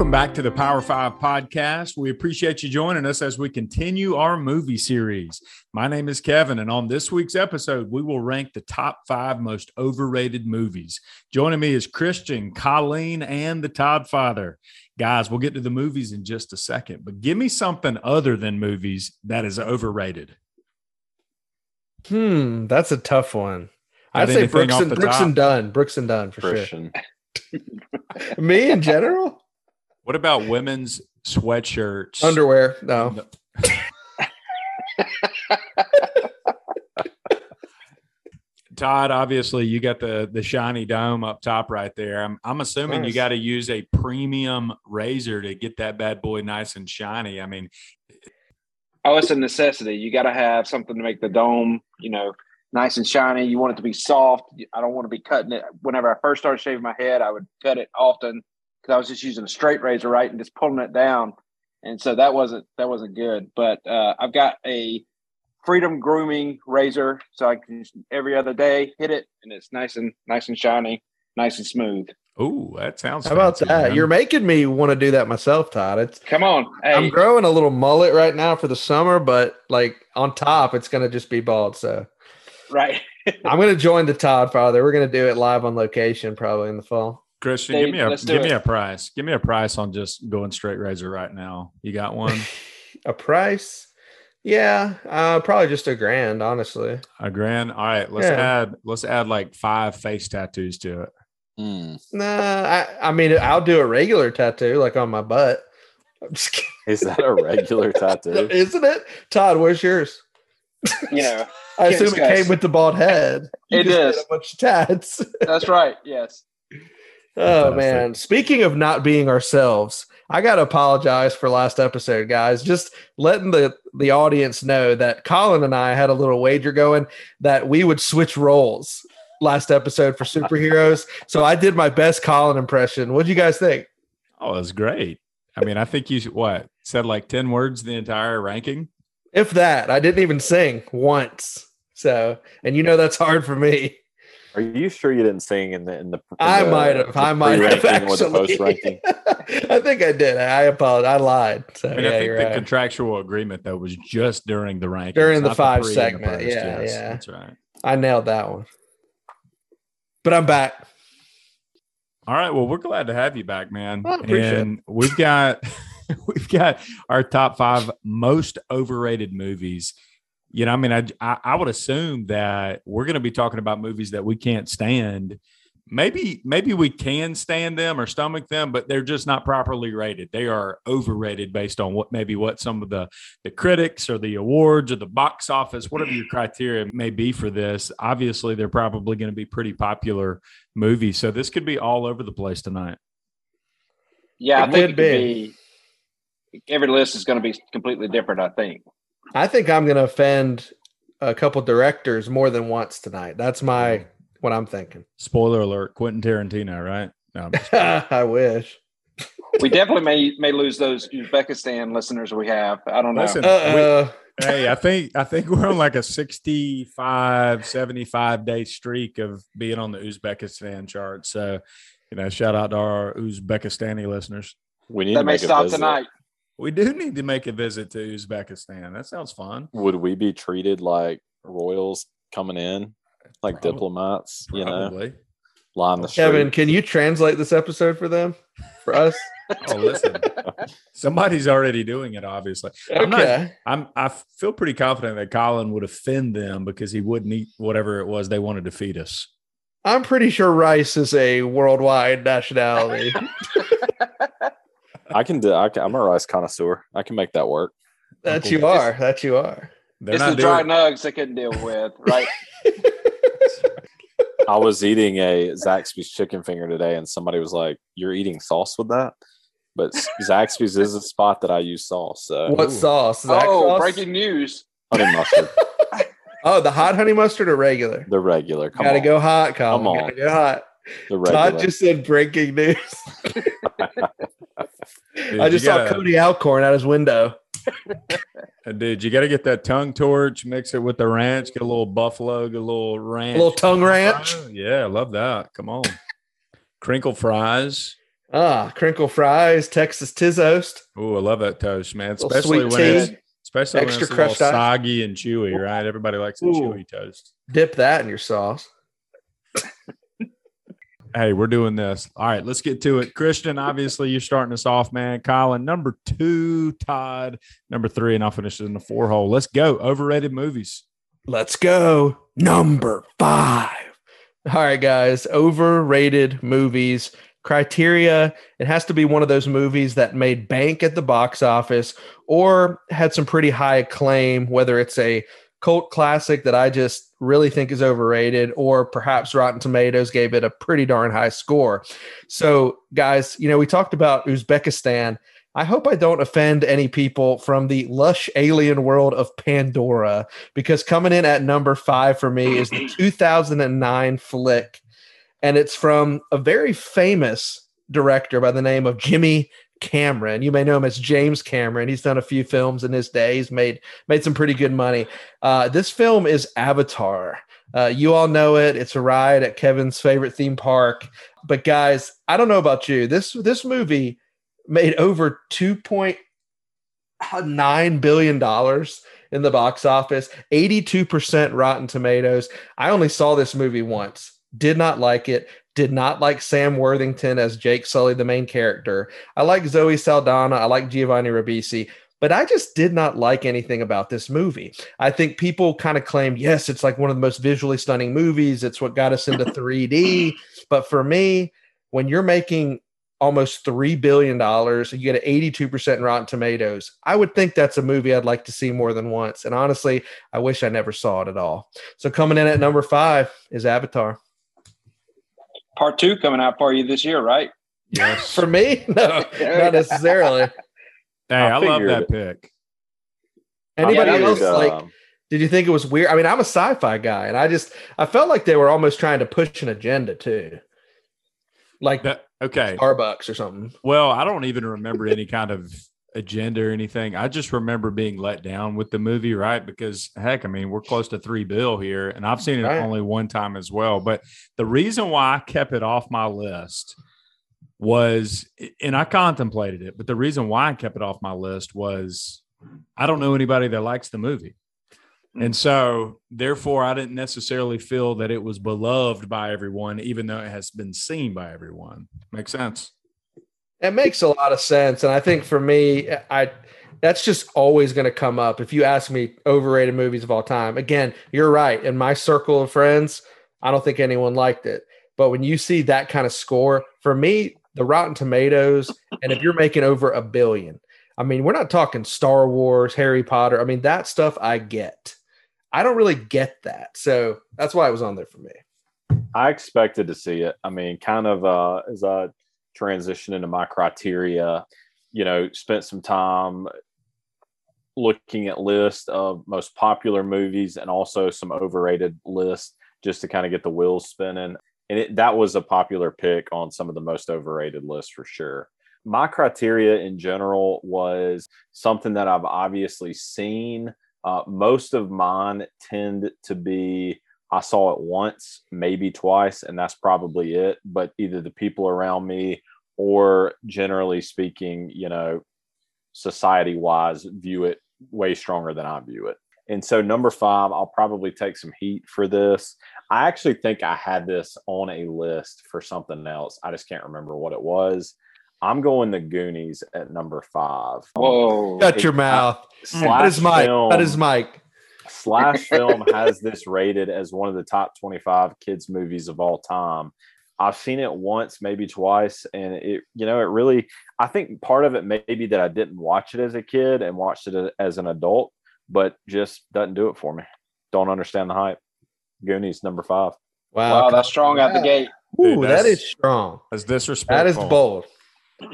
Welcome back to the Power Five podcast. We appreciate you joining us as we continue our movie series. My name is Kevin, and on this week's episode, we will rank the top five most overrated movies. Joining me is Christian, Colin, and the Todd Father. Guys, we'll get to the movies in just a second, but give me something other than movies that is overrated. Hmm, that's a tough one. Got I'd say Brooks and Brooks top? and Dunn. Brooks and Dunn for Christian. sure. Me in general, What about women's sweatshirts? underwear. No, Todd, obviously you got the the shiny dome up top right there. I'm I'm assuming you got to use a premium razor to get that bad boy nice and shiny. I mean, Oh, it's a necessity. You got to have something to make the dome, you know, nice and shiny. You want it to be soft. I don't want to be cutting it. Whenever I first started shaving my head, I would cut it often because I was just using a straight razor, right, and just pulling it down. And so that wasn't that wasn't good. But uh, I've got a Freedom Grooming razor, so I can just every other day hit it, and it's nice and nice and shiny, nice and smooth. oh, that sounds. how about that? man. You're making me want to do that myself, Todd. It's Come on, hey, I'm growing a little mullet right now for the summer, but like on top, it's gonna just be bald. So right? I'm gonna join the Todd Father. We're gonna do it live on location, probably in the fall. Christian, Hey, give me a let's do give me a price. Give me a price on just going straight razor right now. You got one? A price? Yeah, uh, probably just a grand, honestly. a grand. All right, let's Yeah. add let's add like five face tattoos to it. Hmm. Nah, I, I mean, I'll do a regular tattoo, like on my butt. I'm just kidding. Is that a regular tattoo? Isn't it? Todd, where's yours? You know, I Can't assume it discuss. came with the bald head. You It just is. did A bunch of tats. that's right. Yes. Oh man! Speaking of not being ourselves, I gotta apologize for last episode, guys. Just letting the the audience know that Colin and I had a little wager going that we would switch roles last episode for superheroes. so I did my best Colin impression. What do you guys think? Oh, it was great. I mean, I think you what said like ten words the entire ranking. If that, I didn't even sing once. So, and you know that's hard for me. Are you sure you didn't sing in the in the? in I the- might have. I might have pre-ranking or the actually. I think I did. I apologize. I lied. So I mean, yeah, I think you're the right. contractual agreement though was just during the ranking, During the five segment. segment. Yeah, yeah. that's right. I nailed that one. But I'm back. All right. Well, we're glad to have you back, man. Well, I appreciate it. and we've got we've got our top five most overrated movies. You know, I mean, I I, I would assume that we're going to be talking about movies that we can't stand. Maybe maybe we can stand them or stomach them, but they're just not properly rated. They are overrated based on what maybe what some of the the critics or the awards or the box office, whatever your criteria may be for this. Obviously, they're probably going to be pretty popular movies. So this could be all over the place tonight. Yeah, It I think it could be. Every list is going to be completely different. I think. I think I'm going to offend a couple directors more than once tonight. That's my what I'm thinking. Spoiler alert: Quentin Tarantino, right? No, I'm just kidding. I wish. We definitely may may lose those Uzbekistan listeners we have. I don't know. Listen, Uh, hey, I think I think we're on like a 65, 75 day streak of being on the Uzbekistan chart. So, you know, shout out to our Uzbekistani listeners. We need that to may make stop visit. tonight. We do need to make a visit to Uzbekistan. That sounds fun. Would we be treated like royals coming in, like Probably. diplomats? You know, Probably. line the oh, Kevin, street? can you translate this episode for them? For us? Oh, listen, somebody's already doing it. Obviously, I'm not- okay. I'm I feel pretty confident that Colin would offend them because he wouldn't eat whatever it was they wanted to feed us. I'm pretty sure rice is a worldwide nationality. I can do. I can, I'm a rice connoisseur. I can make that work. that Uncle you Chris. are. That you are. They're it's not the dry doing. nugs I couldn't deal with, right? I was eating a Zaxby's chicken finger today, and somebody was like, "You're eating sauce with that?" But Zaxby's is a spot that I use sauce. So What Ooh. sauce? Zach oh, sauce? breaking news! honey mustard, Oh, the hot honey mustard or regular? the regular. Come Gotta on, go hot, Colin. Come on. Gotta go hot. The regular. Todd just said breaking news. Dude, I just saw gotta- Cody Alcorn out his window. Uh, Dude, you got to get that tongue torch, mix it with the ranch, get a little buffalo, get a little ranch. A little tongue ranch. Yeah, I love that. Come on. Crinkle fries. Ah, crinkle fries, Texas Tizzoast. Oh, I love that toast, man. Especially sweet when tea. it's especially Extra when it's a little crushed ice. soggy and chewy, right? Everybody likes a Ooh. chewy toast. Dip that in your sauce. Hey, we're doing this. All right, let's get to it. Christian, obviously you're starting us off, man. Colin, number two, Todd, number three, and I'll finish it in the four hole. Let's go. Overrated movies. Let's go. Number five. All right, guys. Overrated movies. Criteria. It has to be one of those movies that made bank at the box office or had some pretty high acclaim, whether it's a cult classic that I just really think is overrated, or perhaps Rotten Tomatoes gave it a pretty darn high score. So, guys, you know, we talked about Uzbekistan. I hope I don't offend any people from the lush alien world of Pandora because coming in at number five for me is the 2009 flick. And it's from a very famous director by the name of Jimmy Cameron. You may know him as James Cameron. He's done a few films in his day. He's made made some pretty good money. Uh, this film is Avatar. Uh, you all know it. It's a ride at Kevin's favorite theme park. But guys, I don't know about you. This this movie made over two point nine billion dollars in the box office. Eighty two percent Rotten Tomatoes. I only saw this movie once. Did not like it. Did not like Sam Worthington as Jake Sully, the main character. I like Zoe Saldana. I like Giovanni Ribisi. But I just did not like anything about this movie. I think people kind of claim, yes, it's like one of the most visually stunning movies. It's what got us into 3D. But for me, when you're making almost $3 billion, and you get an 82% in Rotten Tomatoes, I would think that's a movie I'd like to see more than once. And honestly, I wish I never saw it at all. So coming in at number five is Avatar. Part two coming out for you this year, right? Yes. For me, no, not necessarily. Hey, I I, love that it. pick. Anybody Yeah, that else was, like? um, Did you think it was weird? I mean, I'm a sci-fi guy, and I just I felt like they were almost trying to push an agenda too, like That- okay. Starbucks or something. Well, I don't even remember any kind of agenda or anything. I just remember being let down with the movie, right? Because heck, I mean, we're close to three bill here, and I've seen it Right. only one time as well. But the reason why I kept it off my list was, and I contemplated it, but the reason why I kept it off my list was I don't know anybody that likes the movie. Hmm. And so, therefore, I didn't necessarily feel that it was beloved by everyone, even though it has been seen by everyone. Makes sense. It makes a lot of sense, and I think for me, I that's just always going to come up. If you ask me overrated movies of all time, again, you're right. In my circle of friends, I don't think anyone liked it. But when you see that kind of score, for me, the Rotten Tomatoes, and if you're making over a billion, I mean, we're not talking Star Wars, Harry Potter. I mean, that stuff I get. I don't really get that. So that's why it was on there for me. I expected to see it. I mean, kind of uh, as I transition into my criteria, you know, spent some time looking at list of most popular movies and also some overrated lists just to kind of get the wheels spinning. And it, that was a popular pick on some of the most overrated lists for sure. My criteria in general was something that I've obviously seen. Uh, most of mine tend to be I saw it once, maybe twice, and that's probably it. But either the people around me or generally speaking, you know, society wise, view it way stronger than I view it. And so, number five, I'll probably take some heat for this. I actually think I had this on a list for something else. I just can't remember what it was. I'm going the Goonies at number five. Whoa. Shut your mouth. That is Slash Mike. film- That is Mike. Slash Film has this rated as one of the top 25 kids movies of all time. I've seen it once, maybe twice, and it, you know, it really. I think part of it may be that I didn't watch it as a kid and watched it as an adult, but just doesn't do it for me. Don't understand the hype. Goonies number five. Wow, Wow, that's strong out the gate. Ooh, Dude, that's- strong. That's disrespectful. That is bold.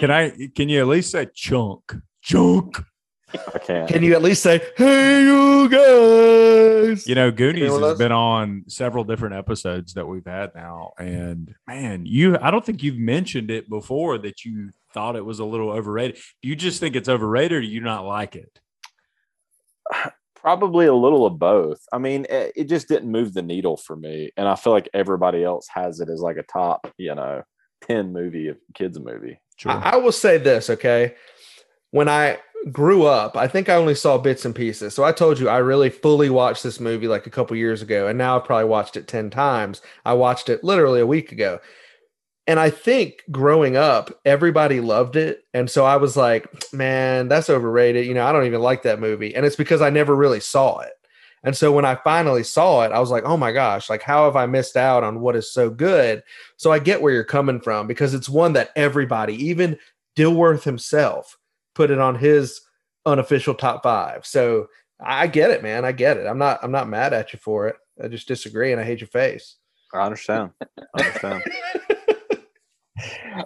Can I? Can you at least say chunk? Chunk. I can't. Can you at least say, "Hey, you guys"? You know, Goonies Anyone has been on several different episodes that we've had now, and man, you. I don't think you've mentioned it before that you thought it was a little overrated. Do you just think it's overrated, or do you not like it? Probably a little of both. I mean, it, it just didn't move the needle for me, and I feel like everybody else has it as like a top, you know, ten movie of kids movie. Sure. I, I will say this, okay? When I grew up, I think I only saw bits and pieces. So I told you I really fully watched this movie like a couple years ago, and now I've probably watched it 10 times. I watched it literally a week ago. And I think growing up, everybody loved it. And so I was like, man, that's overrated. You know, I don't even like that movie. And it's because I never really saw it. And so when I finally saw it, I was like, oh my gosh, like how have I missed out on what is so good? So I get where you're coming from because it's one that everybody, even Dilworth himself, put it on his unofficial top five. So I get it, man. I get it. I'm not I'm not mad at you for it. I just disagree and I hate your face. I understand. I understand.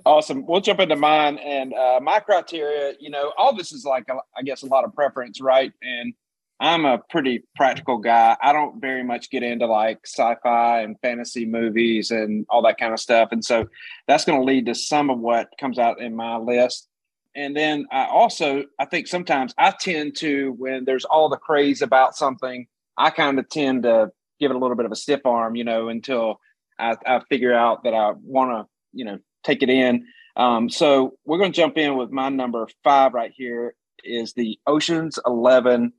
awesome. We'll jump into mine and uh, my criteria. You know, all this is like, a, I guess, a lot of preference, right? And I'm a pretty practical guy. I don't very much get into like sci-fi and fantasy movies and all that kind of stuff, and so that's going to lead to some of what comes out in my list. And then I also, I think sometimes I tend to, when there's all the craze about something, I kind of tend to give it a little bit of a stiff arm, you know, until I, I figure out that I want to, you know, take it in. Um, so we're going to jump in with my number five right here is the Ocean's Eleven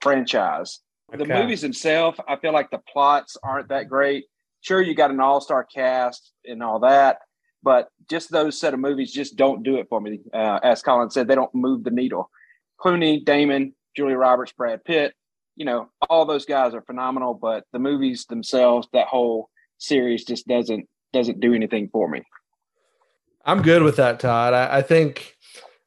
franchise. The movies themselves, I feel like the plots aren't that great. Sure, you got an all-star cast and all that, but just those set of movies just don't do it for me. Uh, as Colin said, they don't move the needle. Clooney, Damon, Julia Roberts, Brad Pitt, you know, all those guys are phenomenal, but the movies themselves, that whole series just doesn't doesn't do anything for me. I'm good with that, Todd. I, I think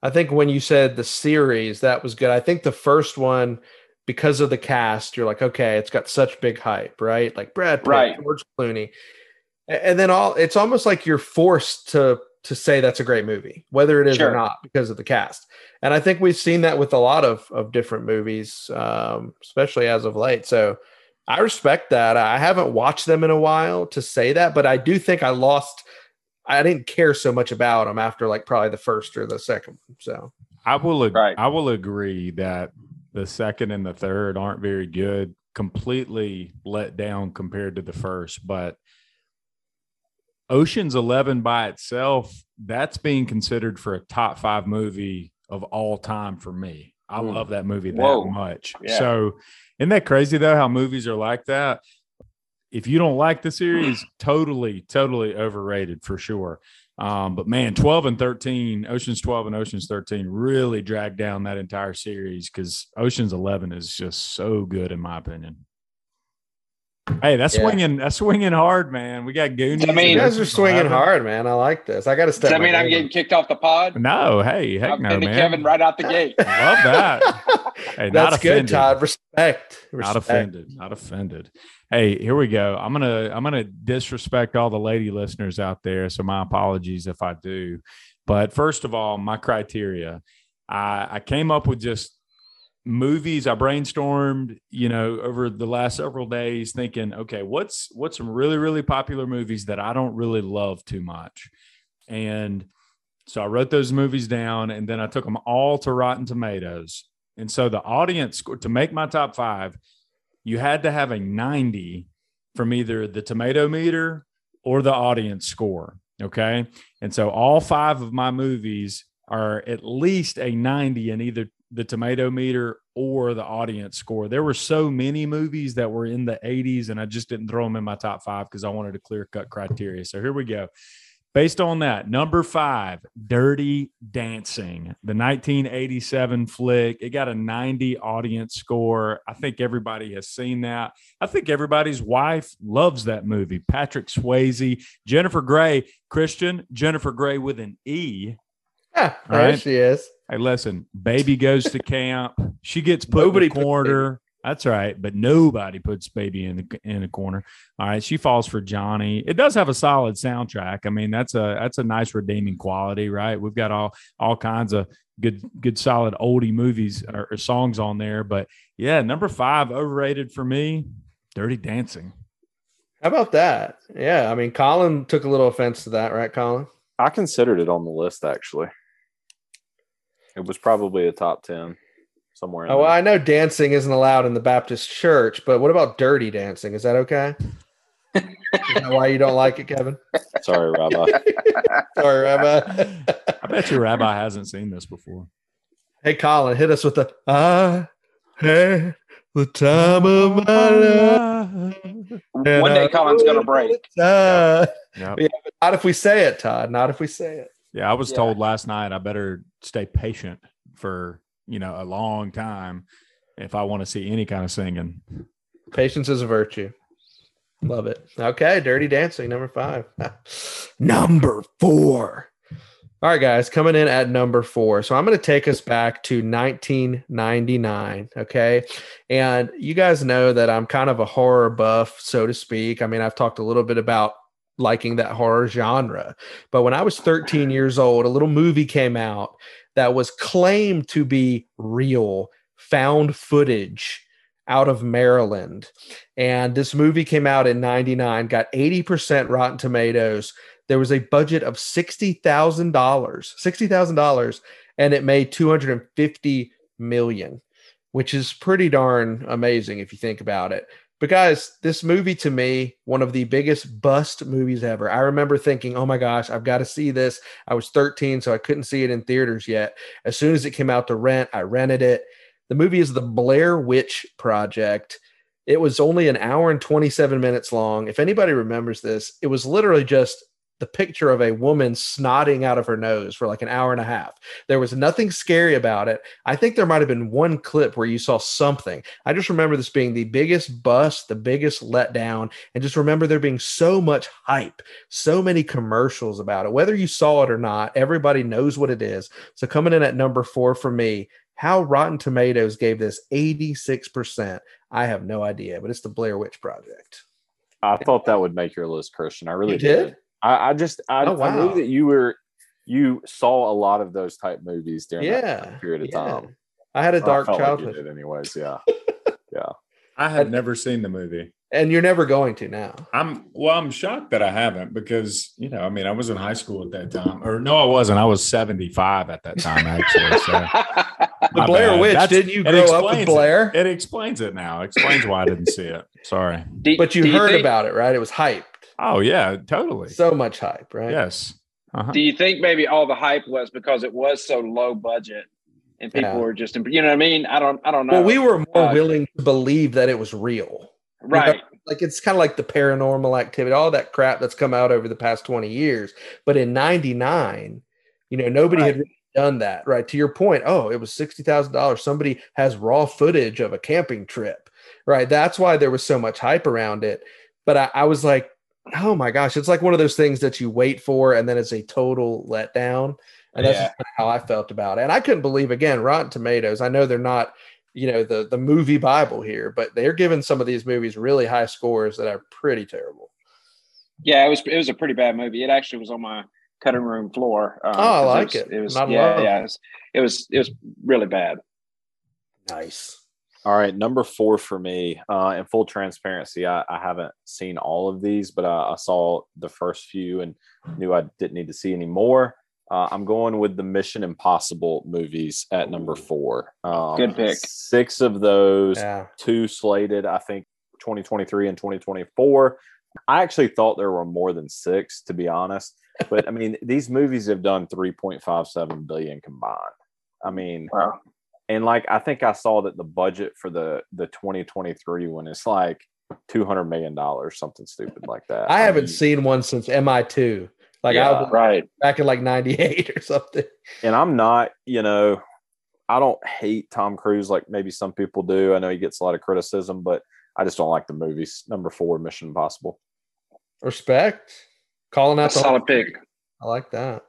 I think when you said the series, that was good. I think the first one, because of the cast, you're like, okay, it's got such big hype, right? Like Brad Pitt, Right. George Clooney. A- And then all it's almost like you're forced to to say that's a great movie, whether it is Sure. or not, because of the cast. And I think we've seen that with a lot of of different movies, um, especially as of late. So I respect that. I haven't watched them in a while to say that, but I do think I lost I didn't care so much about them after like probably the first or the second. So I will ag- Right. I will agree that the second and the third aren't very good, completely let down compared to the first, but Ocean's 11 by itself, that's being considered for a top 5 movie of all time for me. I Hmm. love that movie that Whoa. much. Yeah. So, isn't that crazy though how movies are like that? If you don't like the series, totally, totally overrated for sure. Um, but man, 12 and 13, Ocean's 12 and Ocean's 13 really dragged down that entire series because Ocean's 11 is just so good, in my opinion. Hey, that's Yeah. swinging, that's swinging hard, man. We got Goonies. I mean- you guys are swinging hard, man. I like this. I got to step. Does that mean I'm getting kicked off the pod? No, hey, heck I'm no, man. Kevin right out the gate. Love that. Hey, not That's good, offended. Todd. Respect. not offended not offended hey here we go i'm gonna i'm gonna disrespect all the lady listeners out there so my apologies if i do but first of all my criteria i i came up with just movies i brainstormed you know over the last several days thinking okay what's what's some really really popular movies that i don't really love too much and so i wrote those movies down and then i took them all to rotten tomatoes and so the audience to make my top five, you had to have a 90 from either the tomato meter or the audience score. Okay. And so all five of my movies are at least a 90 in either the tomato meter or the audience score. There were so many movies that were in the 80s, and I just didn't throw them in my top five because I wanted a clear cut criteria. So here we go. Based on that, number five, Dirty Dancing, the 1987 flick. It got a 90 audience score. I think everybody has seen that. I think everybody's wife loves that movie. Patrick Swayze, Jennifer Grey, Christian, Jennifer Grey with an E. Yeah, there Right. she is. Hey, listen, baby goes to camp. She gets put Nobody in puts the corner. That's right, but nobody puts baby in the in a corner. All right, she falls for Johnny. It does have a solid soundtrack. I mean, that's a that's a nice redeeming quality, right? We've got all all kinds of good good solid oldie movies or, or songs on there. But yeah, number five overrated for me. Dirty Dancing. How about that? Yeah, I mean, Colin took a little offense to that, right, Colin? I considered it on the list actually. It was probably a top ten somewhere. In Oh, well. I know dancing isn't allowed in the Baptist church, but what about dirty dancing? Is that okay? Is that why you don't like it, Kevin? Sorry, Rabbi. Sorry, Rabbi. I bet your rabbi hasn't seen this before. hey, Colin, hit us with the I had the time of my life. One day Colin's gonna break. time. Yep. Yeah, not if we say it, Todd. Not if we say it. Yeah, I was Yeah. told last night I better stay patient for you know a long time if I want to see any kind of singing. Patience is a virtue. Love it. Okay, Dirty Dancing, number five. number four. All right, guys, coming in at number four. So I'm going to take us back to 1999. Okay. And you guys know that I'm kind of a horror buff, so to speak. I mean, I've talked a little bit about liking that horror genre. But when I was 13 years old, a little movie came out that was claimed to be real, found footage out of Maryland. And this movie came out in 99, got 80% Rotten Tomatoes. There was a budget of $60,000, $60,000, and it made 250 million, which is pretty darn amazing if you think about it. But guys, this movie to me, one of the biggest bust movies ever. I remember thinking, oh my gosh, I've got to see this. I was 13, so I couldn't see it in theaters yet. As soon as it came out to rent, I rented it. The movie is the Blair Witch Project. It was only an hour and 27 minutes long. If anybody remembers this, it was literally just the picture of a woman snotting out of her nose for like an hour and a half. There was nothing scary about it. I think there might have been one clip where you saw something. I just remember this being the biggest bust, the biggest letdown, and just remember there being so much hype, so many commercials about it. Whether you saw it or not, everybody knows what it is. So coming in at number four for me, how Rotten Tomatoes gave this 86%, I have no idea, but it's the Blair Witch Project. I thought that would make your list, Christian. I really You did? I, I just I, Oh, I knew that you were you saw a lot of those type movies during that Yeah. time period of yeah. time. I had a dark felt like childhood, anyways, yeah. yeah. I had never seen the movie. and you're never going to now. I'm well, I'm shocked that I haven't because you know, I mean, I was in high school at that time, or no, I wasn't. I was 75 at that time, actually. So The my Blair bad. Witch, That's- didn't you it grow up explains with it. Blair? It explains it now. Explains why I didn't see it. Sorry. Do- But you do heard think- about it, right? It was hyped. Oh yeah, totally. So much hype, right? yes. Uh-huh. Do you think maybe all the hype was because it was so low budget and people Yeah. were just, you know what I mean? I don't, I don't know. Well, we were more Uh, willing to believe that it was real. right. Like it's kind of like the paranormal activity, all that crap that's come out over the past 20 years. But in 99, you know, nobody had really done that, right? To your point, oh, it was $60,000. Somebody has raw footage of a camping trip, right? That's why there was so much hype around it. But I, I was like, oh my gosh, it's like one of those things that you wait for and then it's a total letdown. And that's Yeah. just how I felt about it. And I couldn't believe again, Rotten Tomatoes. I know they're not, you know, the the movie Bible here, but they're giving some of these movies really high scores that are pretty terrible. Yeah, it was, it was a pretty bad movie. It actually was on my cutting room floor. uh, Oh, I like was, it. It was, yeah, yeah. It was, it was, it was really bad. Nice. All right, number four for me. Uh, in full transparency, I, I haven't seen all of these, but I, I saw the first few and knew I didn't need to see any more. Uh, I'm going with the Mission Impossible movies at number four. Um, Good pick. Six of those, Yeah. two slated, I think 2023 and 2024. I actually thought there were more than six, to be honest. But I mean, these movies have done 3.57 billion combined. I mean, Wow. And like I think I saw that the budget for the the 2023 one is like 200 million dollars, something stupid like that. I haven't mean, seen one since MI2. Like Yeah. I was Right. back in like 98 or something. and I'm not, you know, I don't hate Tom Cruise like maybe some people do. I know he gets a lot of criticism, but I just don't like the movies. Number four, Mission Impossible. Respect. Calling out That's the solid pick. I like that.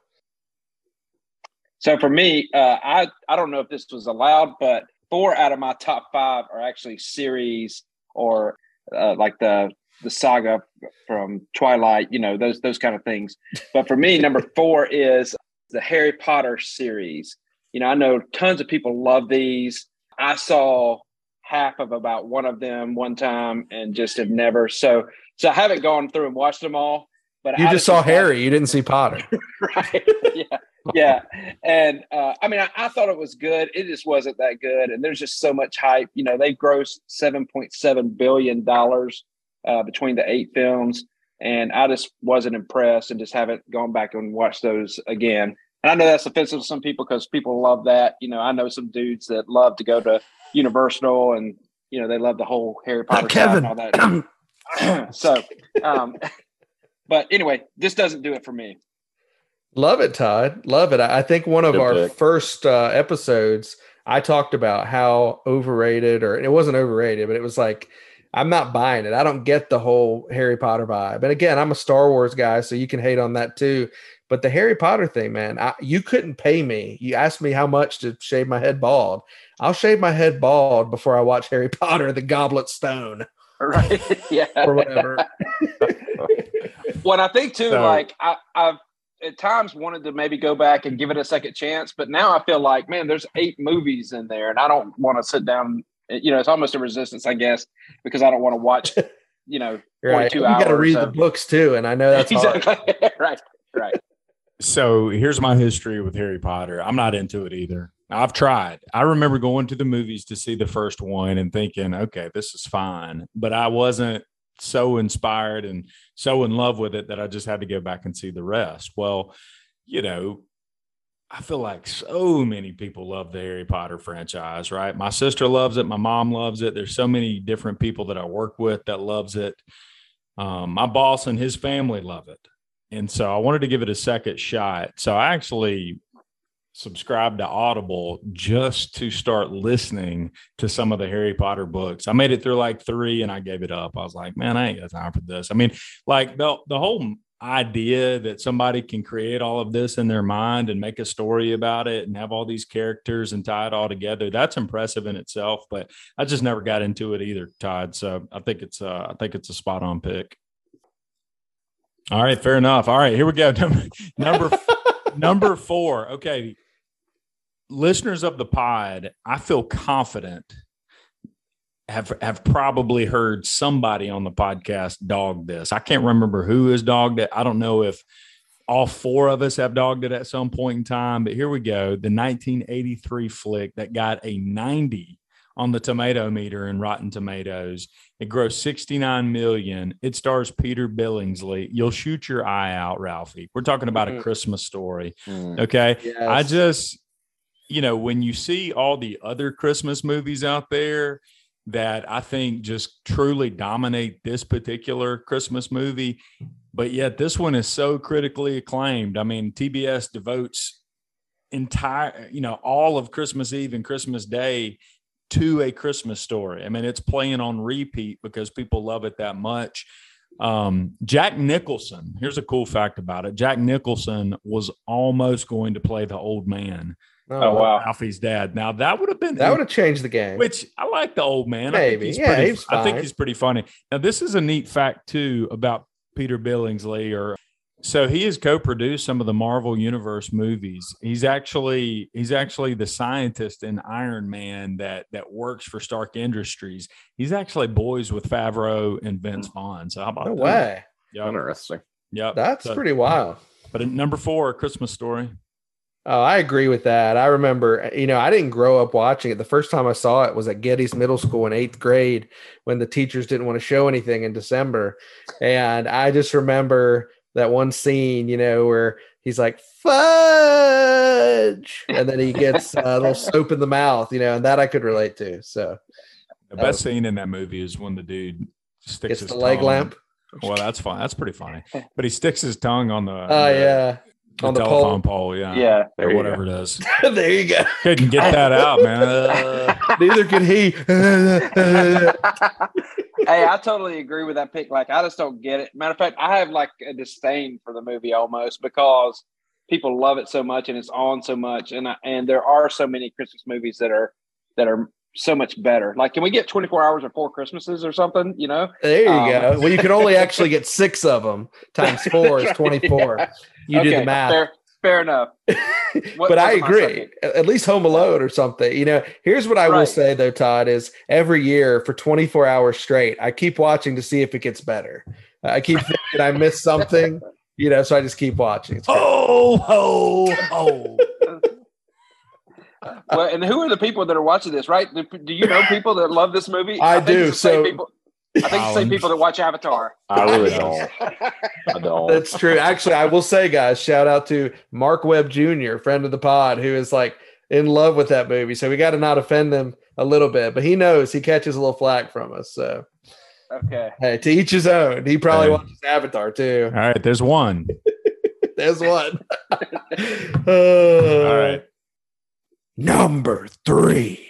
So for me, uh, I I don't know if this was allowed, but four out of my top five are actually series or uh, like the the saga from Twilight, you know those those kind of things. But for me, number four is the Harry Potter series. You know, I know tons of people love these. I saw half of about one of them one time and just have never. So so I haven't gone through and watched them all. But You just saw Harry. You didn't see Potter. right yeah yeah and uh, i mean I, I thought it was good it just wasn't that good and there's just so much hype you know they grossed 7.7 billion dollars uh, between the eight films and I just wasn't impressed, and just haven't gone back and watched those again. And I know that's offensive to some people because people love that. You know, I know some dudes that love to go to Universal and you know they love the whole Harry Potter Kevin. and all that. so, um, but anyway, this doesn't do it for me. Love it, Todd. Love it. I I think one of Good our pick. first uh, episodes, I talked about how overrated, or it wasn't overrated, but it was like, I'm not buying it. I don't get the whole Harry Potter vibe. And again, I'm a Star Wars guy, so you can hate on that too. But the Harry Potter thing, man, I, you couldn't pay me. You asked me how much to shave my head bald. I'll shave my head bald before I watch Harry Potter, the Goblet Stone, Right? yeah. or whatever. Well, I think too, So- like I, I've at times wanted to maybe go back and give it a second chance, but now I feel like, man, there's eight movies in there, and I don't want to sit down. You know, it's almost a resistance, I guess, because I don't want to watch. You know, right. 42 You got to hours read the books too, and I know that's hard. exactly right, right. So here's my history with Harry Potter. I'm not into it either. I've tried. I remember going to the movies to see the first one and thinking, okay, this is fine. But I wasn't so inspired and so in love with it that I just had to go back and see the rest. Well, you know, I feel like so many people love the Harry Potter franchise, right? My sister loves it. My mom loves it. There's so many different people that I work with that loves it. Um, my boss and his family love it. And so I wanted to give it a second shot. So I actually subscribed to Audible just to start listening to some of the Harry Potter books. I made it through like three and I gave it up. I was like, man, I ain't got time for this. I mean, like the, the whole idea that somebody can create all of this in their mind and make a story about it and have all these characters and tie it all together, that's impressive in itself. But I just never got into it either, Todd. So I think it's uh, I think it's a spot on pick. All right, fair enough. All right, here we go. Number number number four. Okay. Listeners of the pod, I feel confident have have probably heard somebody on the podcast dog this. I can't remember who has dogged it. I don't know if all four of us have dogged it at some point in time, but here we go. The 1983 flick that got a 90 on the tomato meter in Rotten Tomatoes. It grossed 69 million. It stars Peter Billingsley. You'll shoot your eye out, Ralphie. We're talking about a Mhm. Christmas story. Mm. Okay. Yes. I just, you know, when you see all the other Christmas movies out there that I think just truly dominate this particular Christmas movie, but yet this one is so critically acclaimed. I mean, TBS devotes entire, you know, all of Christmas Eve and Christmas Day to a Christmas story. I mean, it's playing on repeat because people love it that much. Um, Jack Nicholson, here's a cool fact about it. Jack Nicholson was almost going to play the old man, Oh, oh wow. Ralphie's dad. Now that would have been That would have changed the game. which I like the old man. I think Maybe. he's Yeah, pretty, he's I think he's pretty funny. Now, this is a neat fact too about Peter Billingsley. Or so he has co-produced some of the Marvel Universe movies. He's actually he's actually the scientist in Iron Man that that works for Stark Industries. He's actually boys with Favreau and Vince Vaughn. So how about no that? way. Yep. Interesting. Yeah, That's So- pretty wild. But at number four, A Christmas Story. Oh, I agree with that. I remember, you know, I didn't grow up watching it. The first time I saw it was at Getty's Middle School in eighth grade when the teachers didn't want to show anything in December. And I just remember that one scene, you know, where he's like, fudge. And then he gets uh, a little soap in the mouth, you know, and that I could relate to. So The best scene in that movie is when the dude sticks gets his the leg tongue- lamp. Well, that's fine. That's pretty funny. But he sticks his tongue on the Oh, yeah. The On the telephone pole, yeah, Yeah. Or you whatever it is. there you go. Couldn't get that out, man. Uh, Neither could he. hey, I totally agree with that pick. Like, I just don't get it. Matter of fact, I have like a disdain for the movie almost because people love it so much and it's on so much, and I, and there are so many Christmas movies that are that are so much better. Like, can we get twenty four hours or four Christmases or something? You know? There you Um, go. Well, you can only actually get six of them times four is 24. You do the math. Fair, fair enough. What- but I agree. At at least Home Alone or something. You know, here's what I will say though, Todd, is every year for 24 hours straight, I keep watching to see if it gets better. I keep thinking I missed something, you know, so I just keep watching. It's oh, ho, ho. Well, and who are the people that are watching this? Right? Do, do you know people that love this movie? I think do, it's the same so- people. I think the same people that watch Avatar. I really don't. I don't. That's true. Actually, I will say, guys, shout out to Mark Webb Jr., friend of the pod, who is like in love with that movie. So we got to not offend him a little bit, but he knows he catches a little flack from us. So Okay. hey, to each his own. He probably Hey. watches Avatar too. All right, there's one. There's one. All right. Uh, number three.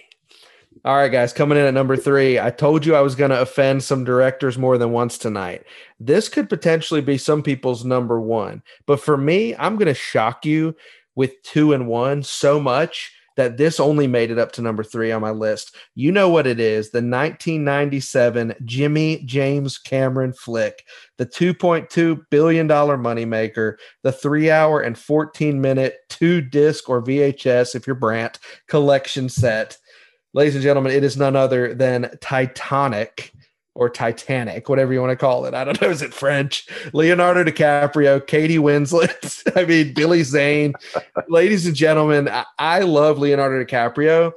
All right, guys, coming in at number three. I told you I was going to offend some directors more than once tonight. This could potentially be some people's number one, but for me, I'm going to shock you with two and one so much that this only made it up to number three on my list. You know what it is the 1997 Jimmy James Cameron flick, the $2.2 billion moneymaker, the three hour and 14 minute two disc or VHS, if you're Brant, collection set. Ladies and gentlemen, it is none other than Titanic or Titanic, whatever you want to call it. I don't know. Is it French? Leonardo DiCaprio, Katie Winslet, I mean, Billy Zane. Ladies and gentlemen, I, love Leonardo DiCaprio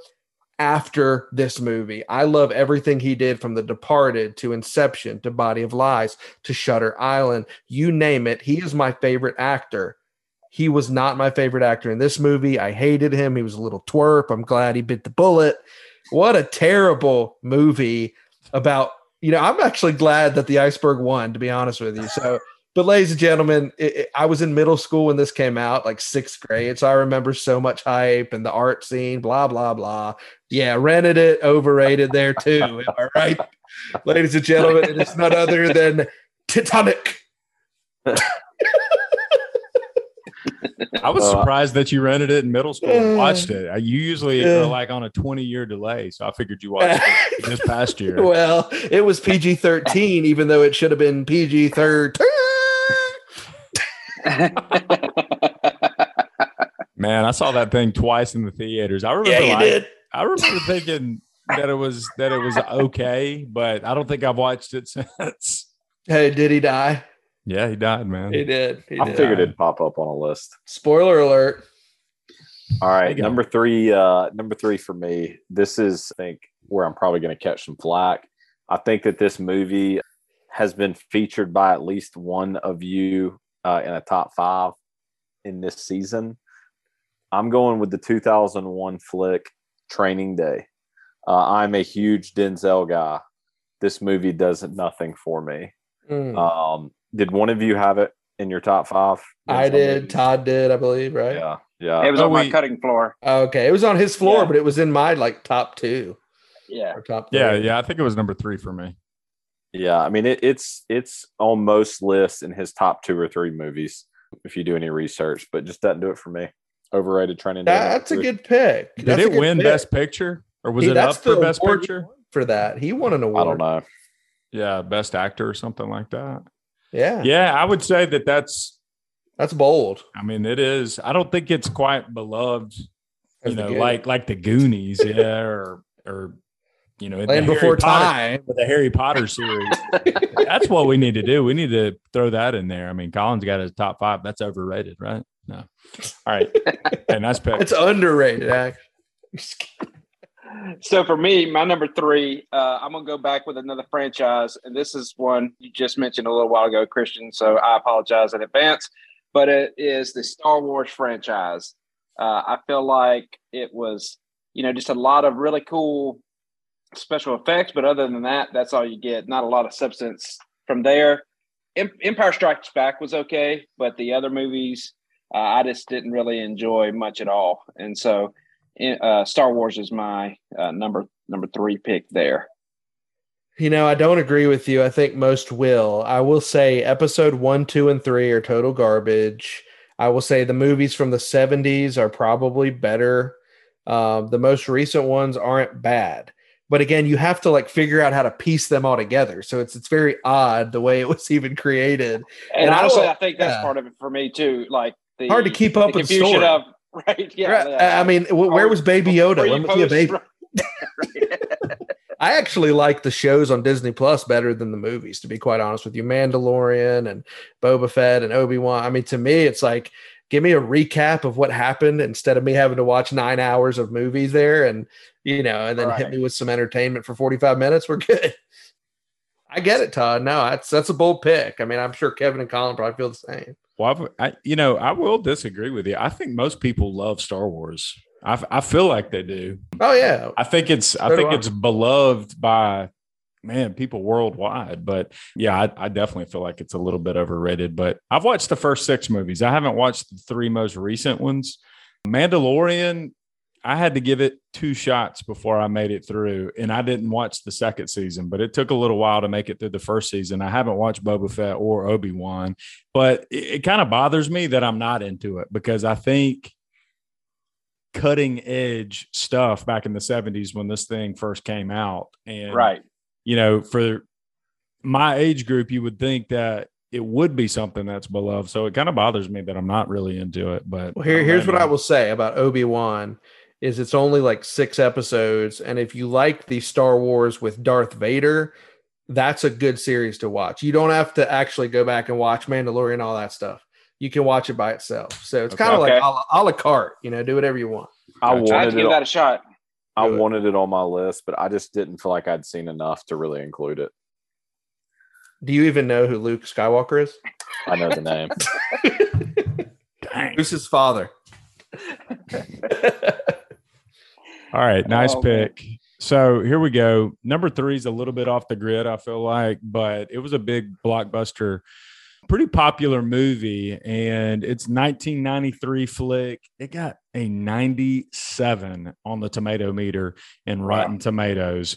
after this movie. I love everything he did from The Departed to Inception to Body of Lies to Shutter Island. You name it. He is my favorite actor. He was not my favorite actor in this movie. I hated him. He was a little twerp. I'm glad he bit the bullet. What a terrible movie about, you know, I'm actually glad that the iceberg won, to be honest with you. So, but ladies and gentlemen, it, it- I was in middle school when this came out, like sixth grade. So I remember so much hype and the art scene, blah, blah, blah. Yeah, rented it, overrated there too. Am I right? ladies and gentlemen, it is none other than Titanic. I was Uh, surprised that you rented it in middle school and watched it. You usually are like on a 20 year delay. So I figured you watched it this past year. Well, it was PG 13, even though it should have been PG 13. Man, I saw that thing twice in the theaters. I remember Yeah, like-. I remember thinking that it was that it was okay, but I don't think I've watched it since. Hey, did he die? Yeah, he died, man. He did. He I did. figured it'd pop up on a list. Spoiler alert. All right, number three. Uh, number three for me. This is, I think, where I'm probably going to catch some flack. I think that this movie has been featured by at least one of you uh, in a top five in this season. I'm going with the 2001 flick Training Day. Uh, I'm a huge Denzel guy. This movie does nothing for me. Mm. Um, did one of you have it in your top five? I did. Todd did, I believe, right? Yeah, yeah. it was Oh, on my cutting floor. Okay. It was on his floor, Yeah. but it was in my like top two Yeah. or top Yeah, three. yeah. I think it was number three for me. Yeah, I mean it, it's it's on most lists in his top two or three movies if you do any research, but just doesn't do it for me. Overrated training. That- that's a good pick. Did That's a it win pick. Best Picture or was He- it up for the Best Picture? for that? He won an award. I don't know. Yeah, Best Actor or something like that. Yeah. Yeah, I would say that that's. That's bold. I mean, it is. I don't think it's quite beloved. You the know, like like the Goonies, yeah, or or you know, Land Harry Before Potter- Time. the Harry Potter series. That's what we need to do. We need to throw that in there. I mean, Colin's got his top five. That's overrated, right? No. All right. And that's. It's underrated, actually. So for me, my number three, uh, I'm gonna go back with another franchise, and this is one you just mentioned a little while ago, Christian. So I apologize in advance, but it is the Star Wars franchise. Uh, I feel like it was, you know, just a lot of really cool special effects, but other than that, that's all you get. Not a lot of substance from there. Empire Strikes Back was okay, but the other movies, uh, I just didn't really enjoy much at all, and so uh, Star Wars is my uh, number number three pick there. You know, I don't agree with you. I think most will. I will say episode one, two, and three are total garbage. I will say the movies from the 70s are probably better. Um, the most recent ones aren't bad. But again, you have to like figure out how to piece them all together. So it's it's very odd the way it was even created. And, And I honestly, will- I think that's yeah. part of it for me too. Like the Hard to keep up the with the confusion story. of right. Yeah, Right? yeah. I mean, wh- where was Baby Yoda? When was he a baby? right. I actually like the shows on Disney Plus better than the movies, to be quite honest with you. Mandalorian and Boba Fett and Obi Wan. I mean, to me, it's like give me a recap of what happened instead of me having to watch nine hours of movies there, and you know, and then hit me with some entertainment for forty five minutes. We're good. I get it, Todd. No, that's that's a bold pick. I mean, I'm sure Kevin and Colin probably feel the same. Well, I've, I, you know, I will disagree with you. I think most people love Star Wars. I, I feel like they do. Oh yeah, I think it's I So do think I. it's beloved by man people worldwide. But yeah, I, I definitely feel like it's a little bit overrated. But I've watched the first six movies. I haven't watched the three most recent ones. Mandalorian, I had to give it two shots before I made it through, and I didn't watch the second season. But it took a little while to make it through the first season. I haven't watched Boba Fett or Obi Wan, but it, it kind of bothers me that I'm not into it because I think cutting edge stuff back in the 70s when this thing first came out and Right. you know for my age group you would think that it would be something that's beloved so it kind of bothers me that i'm not really into it but Well, here, here's what. I will say about Obi Wan: is it's only like six episodes, and if you like the Star Wars with Darth Vader, that's a good series to watch. You don't have to actually go back and watch Mandalorian, all that stuff. You can watch it by itself. So it's Okay. kind of Okay. like a la, a la carte. You know, do whatever you want. I Gotcha. I had wanted to it. give that a shot. I Do it. wanted it on my list, but I just didn't feel like I'd seen enough to really include it. Do you even know who Luke Skywalker is? I know the name. Dang. Who's his father? all right nice Oh, man. pick. So here we go. Number three is a little bit off the grid i feel like but it was a big blockbuster pretty popular movie and it's 1993 flick. It got a 97 on the tomato meter in rotten tomatoes.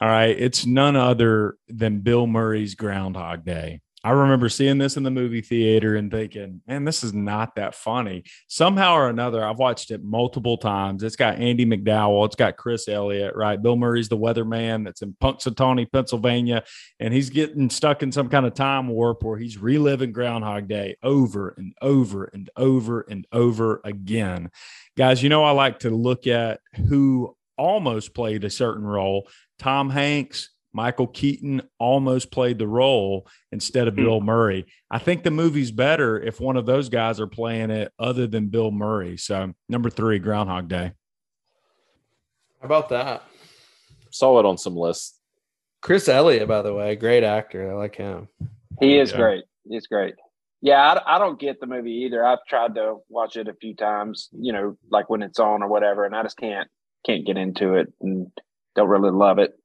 All right it's none other than bill murray's groundhog day i remember seeing this in the movie theater and thinking man this is not that funny somehow or another i've watched it multiple times it's got andie macdowell it's got chris elliott right bill murray's the weatherman that's in punxsutawney pennsylvania and he's getting stuck in some kind of time warp where he's reliving Groundhog Day over and over and over and over again. Guys, you know, I like to look at who almost played a certain role. Tom Hanks, Michael Keaton almost played the role instead of Hmm. Bill Murray. I think the movie's better if one of those guys are playing it other than Bill Murray. So, number three, Groundhog Day. How about that? Saw it on some lists. Chris Elliott, by the way, great actor. I like him. He is Yeah. great. He's great. Yeah, I, I don't get the movie either. I've tried to watch it a few times, you know, like when it's on or whatever, and I just can't can't get into it and don't really love it.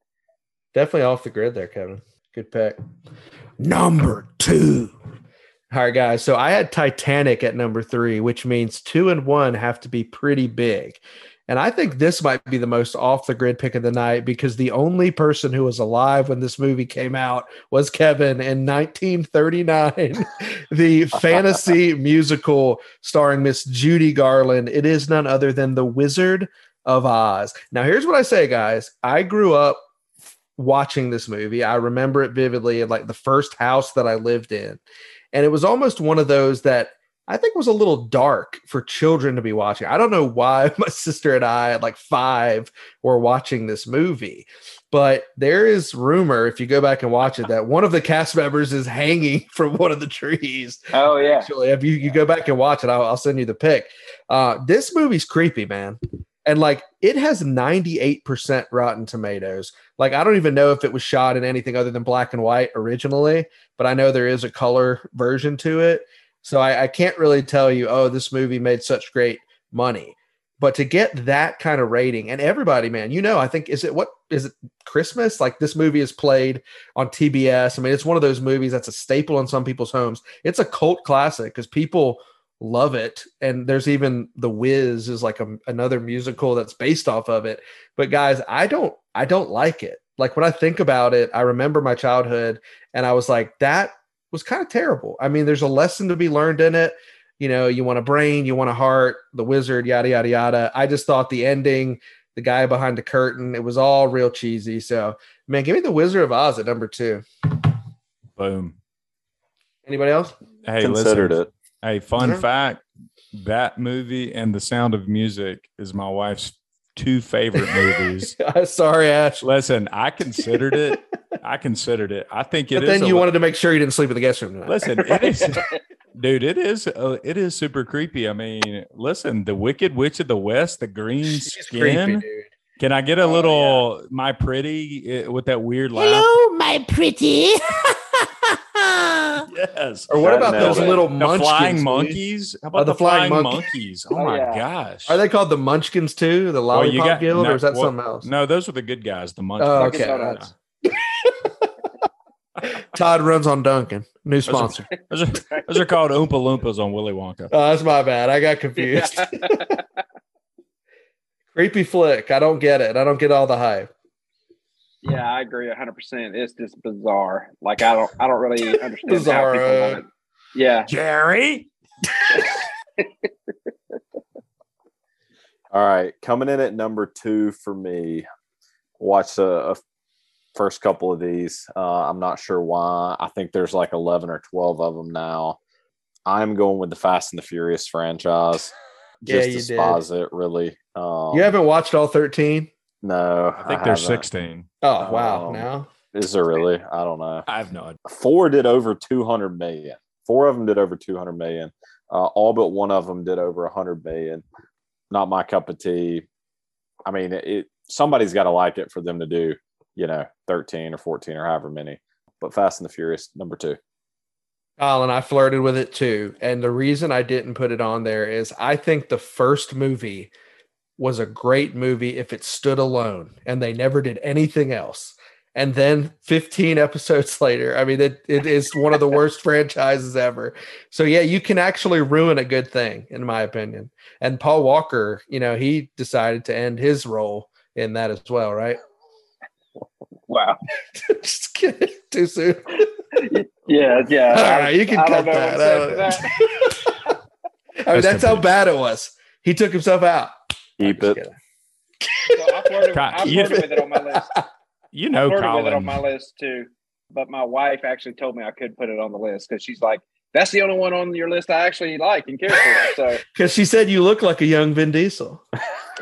Definitely off the grid there, Kevin. Good pick. Number two. All right, guys. So I had Titanic at number three, which means two and one have to be pretty big. And I think this might be the most off the grid pick of the night because the only person who was alive when this movie came out was Kevin in 1939, the fantasy musical starring Miss Judy Garland. It is none other than The Wizard of Oz. Now, here's what I say, guys. I grew up watching this movie. I remember it vividly in like the first house that I lived in. And it was almost one of those that I think was a little dark for children to be watching. I don't know why my sister and I at like five were watching this movie, but there is rumor, if you go back and watch it, that one of the cast members is hanging from one of the trees. Oh yeah, Actually, if you, you go back and watch it, I'll, I'll send you the pic. Uh, this movie's creepy, man. And like it has 98% Rotten Tomatoes. Like I don't even know if it was shot in anything other than black and white originally, but I know there is a color version to it. So I, I can't really tell you, oh, this movie made such great money. But to get that kind of rating, and everybody, man, you know, I think is it what is it Christmas? Like this movie is played on TBS. I mean, it's one of those movies that's a staple in some people's homes. It's a cult classic because people love it. And there's even The Wiz is like a, another musical that's based off of it. But guys, I don't I don't like it. Like when I think about it, I remember my childhood and I was like, that was kind of terrible. I mean, there's a lesson to be learned in it. You know, you want a brain, you want a heart, the wizard, yada yada yada. I just thought the ending, the guy behind the curtain, it was all real cheesy. So man, give me the Wizard of Oz at number two. Boom. Anybody else? Hey, Considered listen. it. Hey, fun Yeah. fact that movie and The Sound of Music is my wife's two favorite movies. Sorry, Ash. Listen, I considered it. I considered it. I think it But is then you li- wanted to make sure you didn't sleep in the guest room tonight. Listen, it is, dude. It is. Uh, it is super creepy. I mean, listen, the Wicked Witch of the West, the green She's skin. dude. Can I get a Oh, little my pretty uh, with that weird laugh? Hello, my pretty. Yes. Or what That about those it. little The munchkins? flying monkeys? How about Oh, the the, flying, flying monkey- monkeys? Oh, Oh, my yeah. gosh. Are they called the Munchkins too? The Well, you Lollipop got- Guild, no, or is that well, something else? No, those were the good guys. The monkeys. Oh, okay. Donuts. Todd runs on Dunkin. New are- sponsor. Those are, those are called Oompa Loompas on Willy Wonka. Oh, that's my bad. I got confused. Creepy flick. I don't get it. I don't get all the hype. Yeah, I agree hundred percent. It's just bizarre. Like I don't I don't really understand Bizarre, how people want it. Yeah. Jerry. All right, coming in at number two for me. Watched a, a first couple of these. Uh, I'm not sure why. I think there's like 11 or 12 of them now. I'm going with the Fast and the Furious franchise. Yeah, Just you despise it, really. Um, You haven't watched all 13? No, I think they're haven't. 16. Oh, wow. Um, Now? Is there really? I don't know. I have no idea. Four did over 200 million. Four of them did over 200 million. Uh, all but one of them did over 100 million. Not my cup of tea. I mean, it. Somebody's got to like it for them to do, you know, 13 or 14 or however many. But Fast and the Furious, number two. Colin, I flirted with it too. And the reason I didn't put it on there is I think the first movie was a great movie if it stood alone and they never did anything else. And then 15 episodes later, I mean, it, it is one of the worst franchises ever. So, yeah, you can actually ruin a good thing, in my opinion. And Paul Walker, you know, he decided to end his role in that as well, right? Wow. Just kidding. Too soon. Yeah, yeah. All right, you can I cut that. what I that. I mean, Rest that's how bad it was. He took himself out. Keep it. kidding. So I flirted, God, I you- flirted with it on my list. You know, flirted with it on my list too. But my wife actually told me I could put it on the list because she's like, "That's the only one on your list I actually like and care for." So Because she said you look like a young Vin Diesel.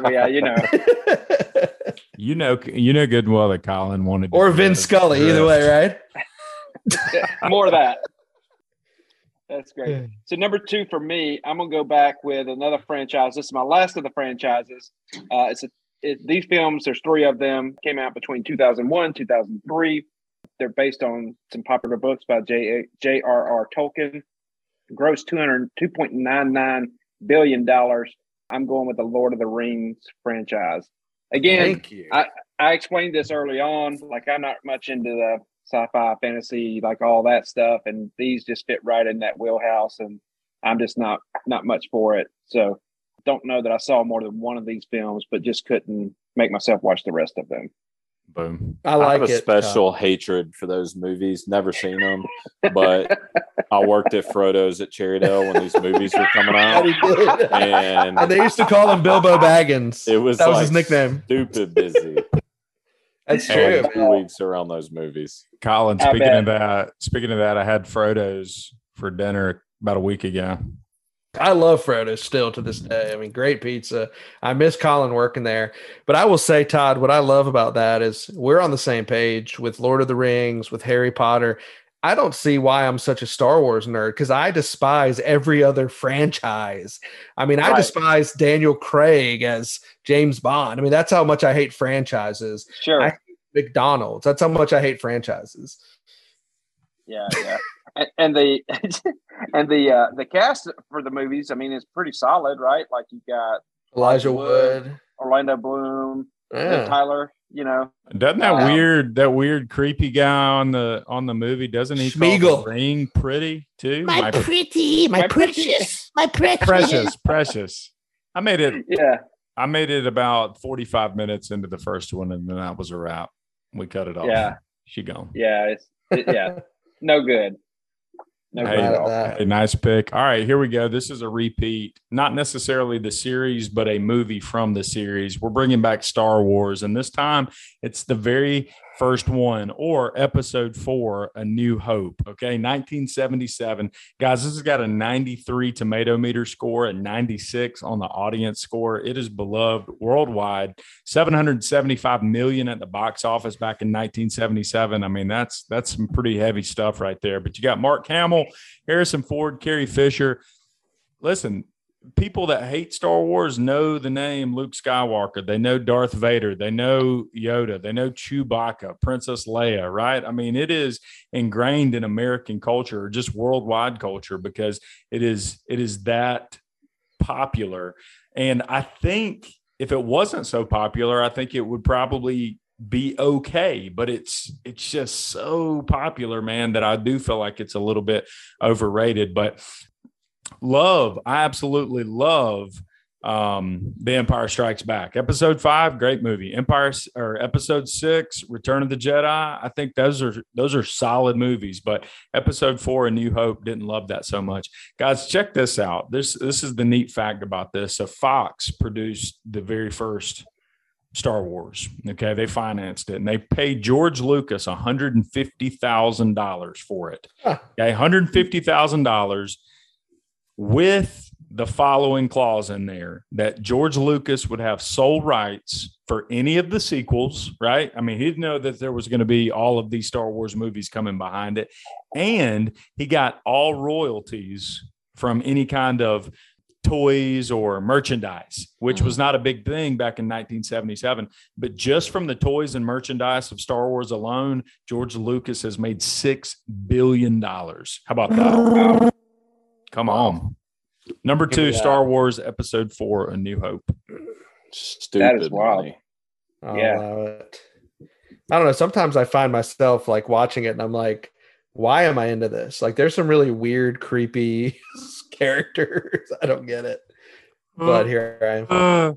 yeah, you know, You know, you know good and well that Colin wanted to or do Vin Scully, either way, right? more of that. That's great. So number two for me, I'm gonna go back with another franchise. This is my last of the franchises. Uh, it's a, it, these films. There's three of them. Came out between 2001, 2003. They're based on some popular books by J. J.R.R. Tolkien. Gross 200 2.99 billion dollars. I'm going with the Lord of the Rings franchise. Again, Thank you. I- I explained this early on. Like I'm not much into the sci-fi, fantasy, like all that stuff, and these just fit right in that wheelhouse. And I'm just not not much for it. So don't know that I saw more than one of these films, but just couldn't make myself watch the rest of them. Boom. I I have a it. special hatred for those movies. Never seen them, but I worked at Frodo's at Cherrydale when these movies were coming out, and And they used to call him Bilbo Baggins. it was that was like his nickname. Stupid busy. That's Hey. true. Two weeks around those movies. Colin, I speaking bet. of that, speaking of that, I had Frodo's for dinner about a week ago. I love Frodo still to this day. I mean, great pizza. I miss Colin working there. But I will say, Todd, what I love about that is we're on the same page with Lord of the Rings, with Harry Potter. I don't see why I'm such a Star Wars nerd because I despise every other franchise. I mean, I Right. despise Daniel Craig as James Bond. I mean, that's how much I hate franchises. Sure. I- McDonald's. That's how much I hate franchises. yeah, yeah. And, and the and the uh, the cast for the movies, I mean, is pretty solid, right? Like you got Elijah Wood. Wood. Orlando Bloom, Yeah. Tyler. You know, Doesn't that Um, weird, that weird, creepy guy on the on the movie? Doesn't he call the ring pretty too? My pretty, my My precious, my precious. precious, precious. I made it. yeah. I made it about forty five minutes into the first one, and then that was a wrap. We cut it off. Yeah. she gone. Yeah, it's it, yeah, no good. No Hey. A nice pick. All right, here we go. This is a repeat, not necessarily the series, but a movie from the series. We're bringing back Star Wars, and this time it's the very first one or episode four, A New Hope. Okay, 1977. Guys, this has got a 93 tomato meter score and 96 on the audience score. It is beloved worldwide. 775 million at the box office back in 1977. I mean, that's that's some pretty heavy stuff right there. But you got Mark Hamill, Harrison Ford, Carrie Fisher. Listen, people that hate Star Wars know the name Luke Skywalker. They know Darth Vader. They know Yoda. They know Chewbacca, Princess Leia, right? I mean, it is ingrained in American culture or just worldwide culture because it is it is that popular. And I think if it wasn't so popular, I think it would probably be okay but it's it's just so popular man that i do feel like it's a little bit overrated but love. I absolutely love um the empire strikes back. Episode five great movie. Empire or episode six return of the jedi. I think those are those are solid movies but episode four a new hope didn't love that so much. Guys check this out. This this is the neat fact about this. So fox produced the very first Star Wars. Okay, they financed it and they paid George Lucas $150,000 for it. Huh. Okay, $150,000 with the following clause in there that George Lucas would have sole rights for any of the sequels, right? I mean, he didn't know that there was going to be all of these Star Wars movies coming behind it. And he got all royalties from any kind of toys or merchandise, which mm-hmm. was not a big thing back in 1977. But just from the toys and merchandise of Star Wars alone, George Lucas has made $6 billion. How about that? Come on. Number two. Star Wars Episode Four: A New Hope. Stupid That is wild. money. Yeah. allow it. I don't know. Sometimes I find myself like watching it and I'm like, why am I into this? Like, there's some really weird, creepy characters. I don't get it. But here I am. Uh,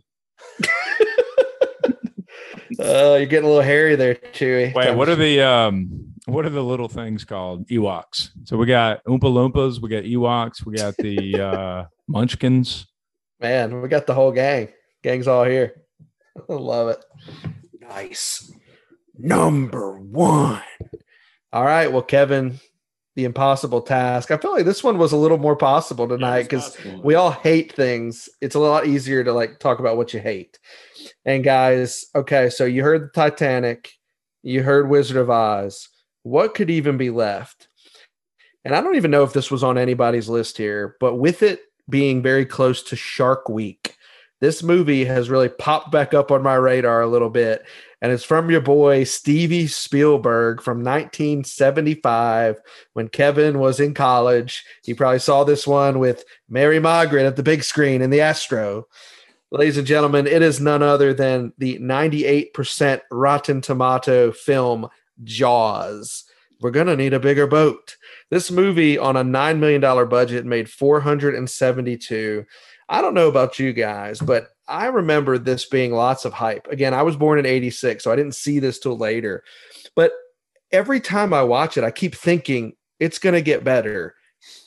Uh, you're getting a little hairy there, Chewy. wait, what are the um, what are the little things called? Ewoks. So we got Oompa Loompas, we got Ewoks, we got the uh, Munchkins. Man, we got the whole gang. Gang's all here. I love it. Nice. Number one. All right. Well, Kevin, the impossible task. I feel like this one was a little more possible tonight because we all hate things. It's a lot easier to like talk about what you hate. And guys, okay, so you heard the Titanic, you heard Wizard of Oz. What could even be left? And I don't even know if this was on anybody's list here, but with it being very close to Shark Week, this movie has really popped back up on my radar a little bit. And it's from your boy Stevie Spielberg from 1975 when Kevin was in college. He probably saw this one with Mary Margaret at the big screen in the Astro. Ladies and gentlemen, it is none other than the 98% Rotten Tomato film Jaws. We're going to need a bigger boat. This movie on a $9 million budget made 472. I don't know about you guys, but I remember this being lots of hype. Again, I was born in 86, so I didn't see this till later. But every time I watch it, I keep thinking it's going to get better.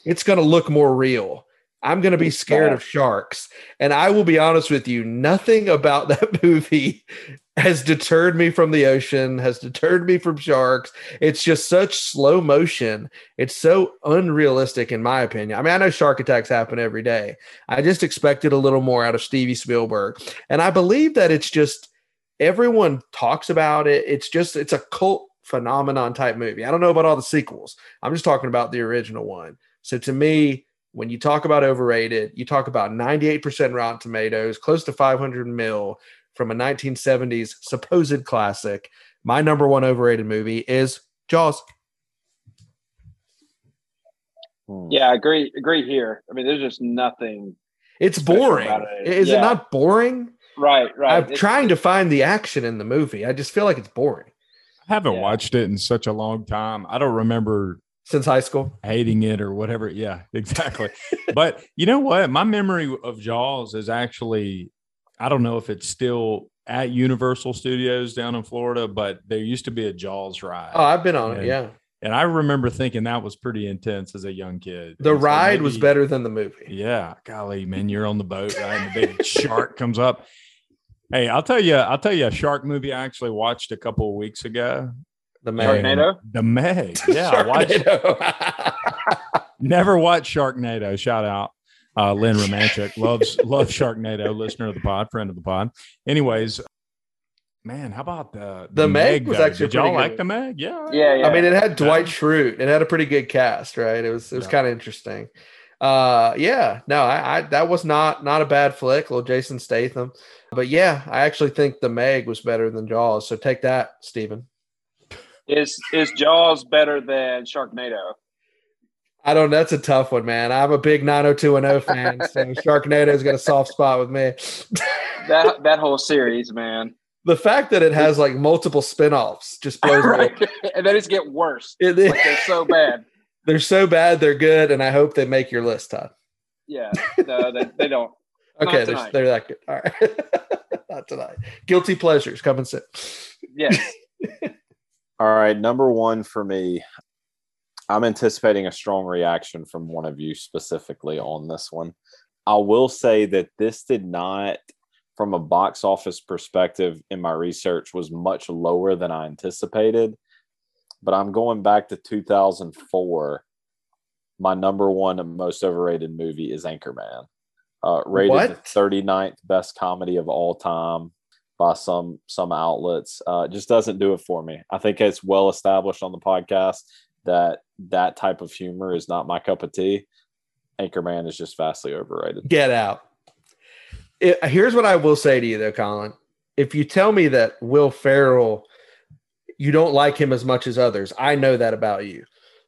It's going to look more real. I'm going to be scared of sharks. And I will be honest with you, nothing about that movie has deterred me from the ocean, has deterred me from sharks. It's just such slow motion. It's so unrealistic, in my opinion. I mean, I know shark attacks happen every day. I just expected a little more out of Stevie Spielberg. And I believe that it's just everyone talks about it. It's just, it's a cult phenomenon type movie. I don't know about all the sequels. I'm just talking about the original one. So to me, when you talk about overrated, you talk about 98% Rotten Tomatoes, close to 500 mil from a 1970s supposed classic. My number one overrated movie is Jaws. Hmm. Yeah, I agree. Agree here. I mean, there's just nothing. It's boring. about it. Is it not boring? Right, right. I'm It's- trying to find the action in the movie. I just feel like it's boring I haven't Yeah. watched it in such a long time. I don't remember since high school. hating it or whatever. Yeah, exactly. but you know what? My memory of Jaws is actually, I don't know if it's still at Universal Studios down in Florida, but there used to be a Jaws ride. Oh, I've been on it. Yeah. Yeah. and I remember thinking that was pretty intense as a young kid. The so ride was better than the movie. Yeah, golly, man, you're on the boat, right? And the big shark comes up. Hey, I'll tell you, I'll tell you a shark movie I actually watched a couple of weeks ago. The man. And Sharknado? The Meg. Yeah, I watched Sharknado. never watched Sharknado. Shout out. Uh, Lynn Romanchik loves loves Sharknado, listener of the pod, friend of the pod. Anyways, man, how about the The Meg was though? actually Did y'all pretty like the Meg? Yeah, Yeah, yeah. I mean, it had Dwight Schrute. It had a pretty good cast, right? It was it was Yeah. kind of interesting. Uh, yeah, no, I, I that was not not a bad flick, little Jason Statham. But yeah, I actually think the Meg was better than Jaws. So take that, Stephen. Is is Jaws better than Sharknado? I don't. That's a tough one, man. I'm a big 90210 fan, so Sharknado's got a soft spot with me. That that whole series, man. the fact that it has like multiple spin-offs just blows me. Right. and then it's get worse. It- Like they're so bad. they're so bad, they're good, and I hope they make your list, Todd. Yeah. No, they, they don't. Okay, they're, they're that good. All right, not tonight. Guilty pleasures, come and sit. Yes. All right, number one for me. I'm anticipating a strong reaction from one of you specifically on this one. I will say that this did not, from a box office perspective, in my research, was much lower than I anticipated. But I'm going back to 2004. My number one most overrated movie is Anchorman, uh, rated What? the 39th best comedy of all time by some some outlets. Uh, just doesn't do it for me. I think it's well established on the podcast that that type of humor is not my cup of tea. Anchorman is just vastly overrated. Get out. It- here's what I will say to you, though, Colin. If you tell me that Will Ferrell, you don't like him as much as others, I know that about you.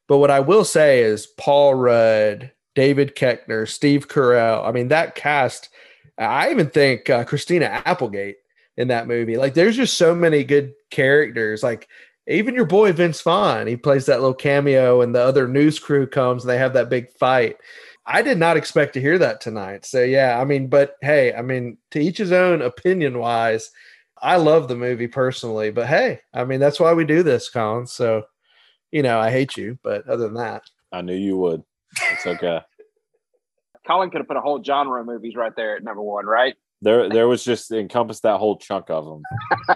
But what I will say is Paul Rudd, David Koechner, Steve Carell. I mean, that cast. I even think uh, Christina Applegate in that movie. Like, there's just so many good characters. Like, even your boy Vince Vaughn, he plays that little cameo, and the other news crew comes and they have that big fight. I did not expect to hear that tonight. So yeah, I mean, but hey, I mean, to each his own opinion wise, I love the movie personally, but hey, I mean, that's why we do this, Colin. So, you know, I hate you, but other than that, I knew you would. It's okay. Colin could have put a whole genre of movies right there at number one, right? There, there was just encompassed that whole chunk of them.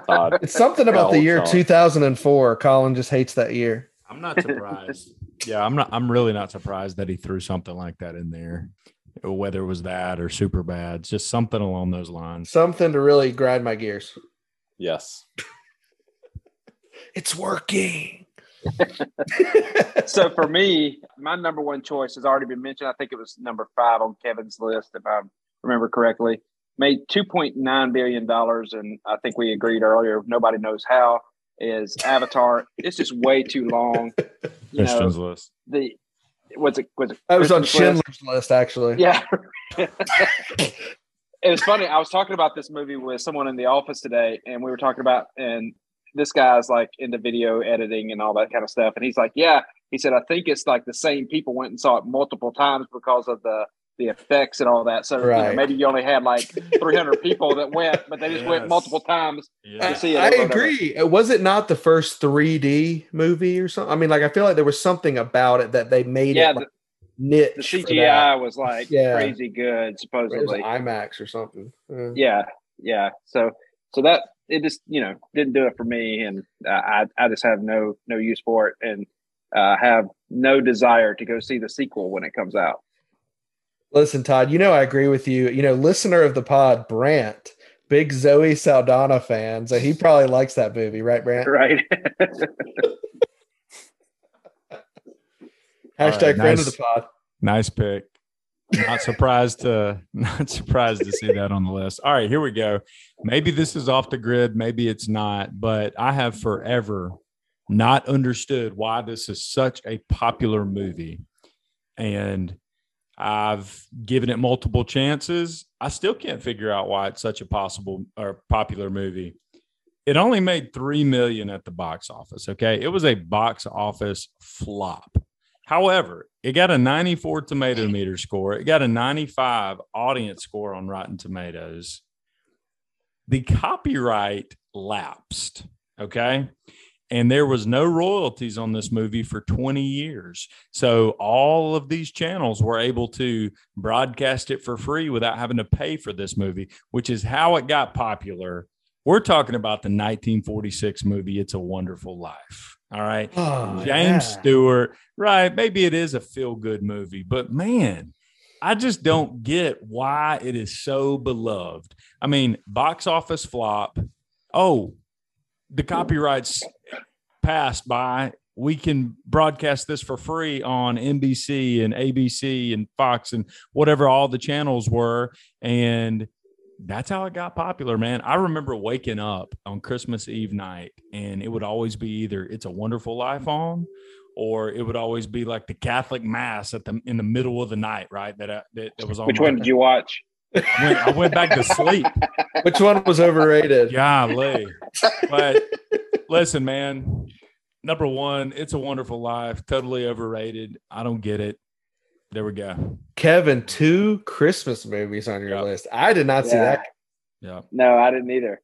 Todd. it's something about the year Colin. 2004. Colin just hates that year. I'm not surprised. yeah, I'm not. I'm really not surprised that he threw something like that in there. Whether it was that or super bad, just something along those lines. Something to really grind my gears. Yes. It's working. So for me, my number one choice has already been mentioned. I think it was number five on Kevin's list, if I remember correctly. Made two point nine billion dollars, and I think we agreed earlier. Nobody knows how is Avatar. it's just way too long. You know, list. the was it was it I was on Christian's list? Schindler's list, actually. Yeah. it was funny. I was talking about this movie with someone in the office today, and we were talking about, and this guy's like into video editing and all that kind of stuff. And he's like, Yeah, he said, I think it's like the same people went and saw it multiple times because of the the effects and all that. So you know, maybe you only had like 300 people that went, but they just went multiple times. Yeah. You see it I over over. agree. Uh, Was it not the first 3D movie or something? I mean, like I feel like there was something about it that they made Yeah, it like, niche. The. CGI was like Yeah. crazy good, It was supposedly. IMAX or something. Uh, yeah yeah so so that it just you know didn't do it for me and uh, i i just have no no use for it and uh have no desire to go see the sequel when it comes out Listen, Todd, you know I agree with you. You know, listener of the pod, Brant, big Zoe Saldana fan, so he probably likes that movie, right, Brant? right Hashtag right, friend nice. of the pod. Nice pick. Not surprised to not surprised to see that on the list. All right, here we go. Maybe this is off the grid, maybe it's not, but I have forever not understood why this is such a popular movie. And I've given it multiple chances. I still can't figure out why it's such a possible or popular movie. It only made 3 million at the box office, okay? It was a box office flop. However, it got a 94 tomato meter score. It got a 95 audience score on Rotten Tomatoes. The copyright lapsed. Okay. And there was no royalties on this movie for 20 years. So all of these channels were able to broadcast it for free without having to pay for this movie, which is how it got popular. We're talking about the 1946 movie, It's a Wonderful Life. All right. Oh, James yeah. Stewart, right? Maybe it is a feel good movie, but man, I just don't get why it is so beloved. I mean, box office flop. Oh, the copyrights passed by we can broadcast this for free on NBC and ABC and Fox and whatever all the channels were. And that's how it got popular, man. I remember waking up on Christmas Eve night and it would always be either It's a Wonderful Life on or it would always be like the Catholic Mass at the in the middle of the night, right? That I, that, that was on. Which one did you watch? I went, I went back to sleep. Which one was overrated? Golly. But listen, man, number one, It's a Wonderful Life, totally overrated. I don't get it. There we go. Kevin, two Christmas movies on your Yep. list. I did not see that. Yeah. No, I didn't either.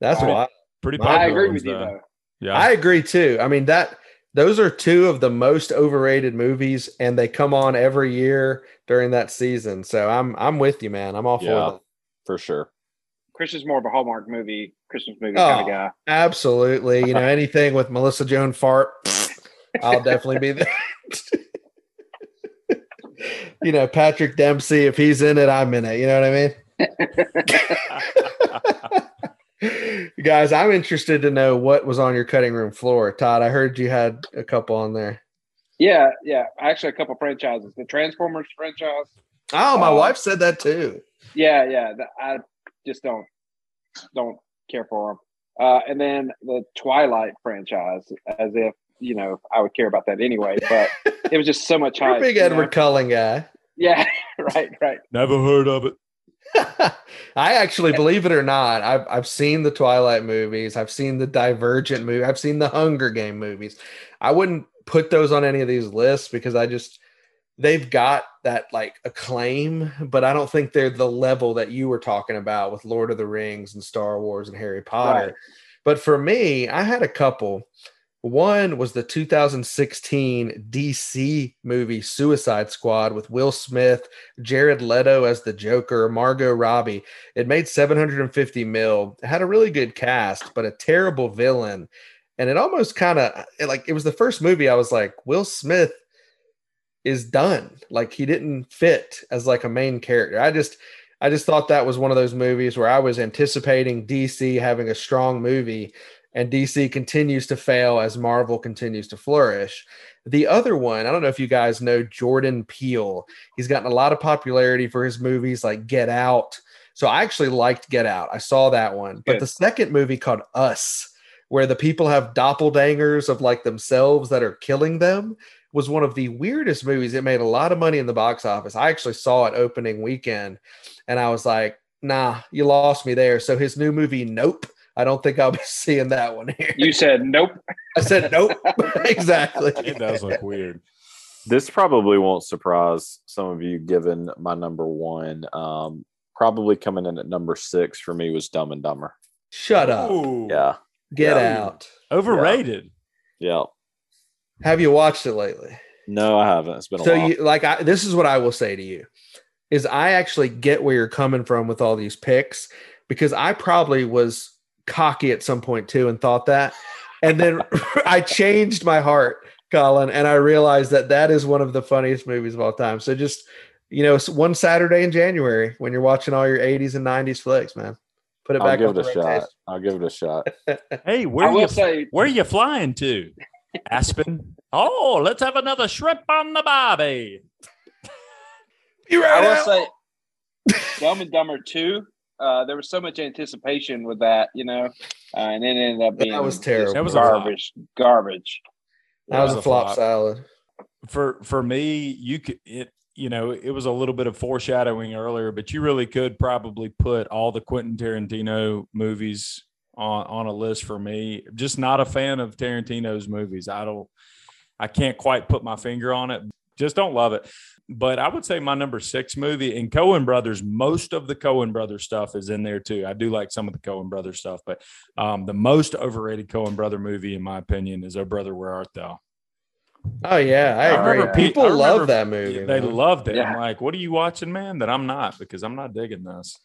That's Right. why Pretty I popular. I agree ones, with you though. though. Yeah. I agree too. I mean that those are two of the most overrated movies, and they come on every year during that season. So I'm I'm with you, man. I'm all for Yeah. that. for sure. Christian's more of a Hallmark movie, Christmas movie Oh. kind of guy. Absolutely. You know, anything with Melissa Joan Fart, I'll definitely be there. you know, Patrick Dempsey, if he's in it, I'm in it. You know what I mean? Guys, I'm interested to know what was on your cutting room floor. Todd, I heard you had a couple on there. Yeah, yeah. Actually, a couple franchises. The Transformers franchise. Oh, my Uh, wife said that too. Yeah, yeah. the- I just don't don't care for them. Uh, and then the Twilight franchise, as if you know I would care about that anyway. But it was just so much You're hype. big you know? Edward Cullen guy. Yeah, right, right. Never heard of it. I actually believe it or not, I've I've seen the Twilight movies, I've seen the Divergent movie, I've seen the Hunger Game movies. I wouldn't put those on any of these lists because I just they've got that like acclaim, but I don't think they're the level that you were talking about with Lord of the Rings and Star Wars and Harry Potter. Right. But for me, I had a couple. One was the 2016 DC movie Suicide Squad with Will Smith, Jared Leto as the Joker, Margot Robbie. It made 750 mil. It had a really good cast, but a terrible villain. And it almost kind of like it was the first movie I was like, Will Smith is done. Like he didn't fit as like a main character. I just I just thought that was one of those movies where I was anticipating DC having a strong movie and DC continues to fail as Marvel continues to flourish. The other one, I don't know if you guys know Jordan Peele. He's gotten a lot of popularity for his movies like Get Out. So I actually liked Get Out. I saw that one. But Good. the second movie called Us, where the people have doppelgangers of like themselves that are killing them, was one of the weirdest movies. It made a lot of money in the box office. I actually saw it opening weekend and I was like, nah, you lost me there. So his new movie, Nope. I don't think I'll be seeing that one here. You said nope. I said nope. exactly. It does look weird. This probably won't surprise some of you, given my number one. Um, probably coming in at number six for me was Dumb and Dumber. Shut up. Ooh, Yeah, Get Yeah. out. Overrated. yeah. Have you watched it lately? No, I haven't. It's been a So while. you like I this is what I will say to you is I actually get where you're coming from with all these picks because I probably was cocky at some point too and thought that and then I changed my heart Colin and I realized that that is one of the funniest movies of all time. So just you know one Saturday in January when you're watching all your 80s and 90s flicks man. Put it I'll back give on it the a shot. rotation. I'll give it a shot. Hey, where I you say where are you flying to? Aspen. Oh, let's have another shrimp on the bobby. You I right will out. say Dumb and Dumber 2. Uh, there was so much anticipation with that, you know, uh, and it ended up being That was terrible. That was garbage, garbage. that was a flop salad. for for me you could it you know it was a little bit of foreshadowing earlier but you really could probably put all the quentin tarantino movies on on a list for me just not a fan of tarantino's movies i don't i can't quite put my finger on it just don't love it but i would say my number six movie and coen brothers most of the coen brothers stuff is in there too i do like some of the coen brothers stuff but um, the most overrated coen brother movie in my opinion is oh brother where art thou Oh yeah, I I agree. remember People I remember love that movie. They man. loved it. I'm like, what are you watching, man? That I'm not because I'm not digging this.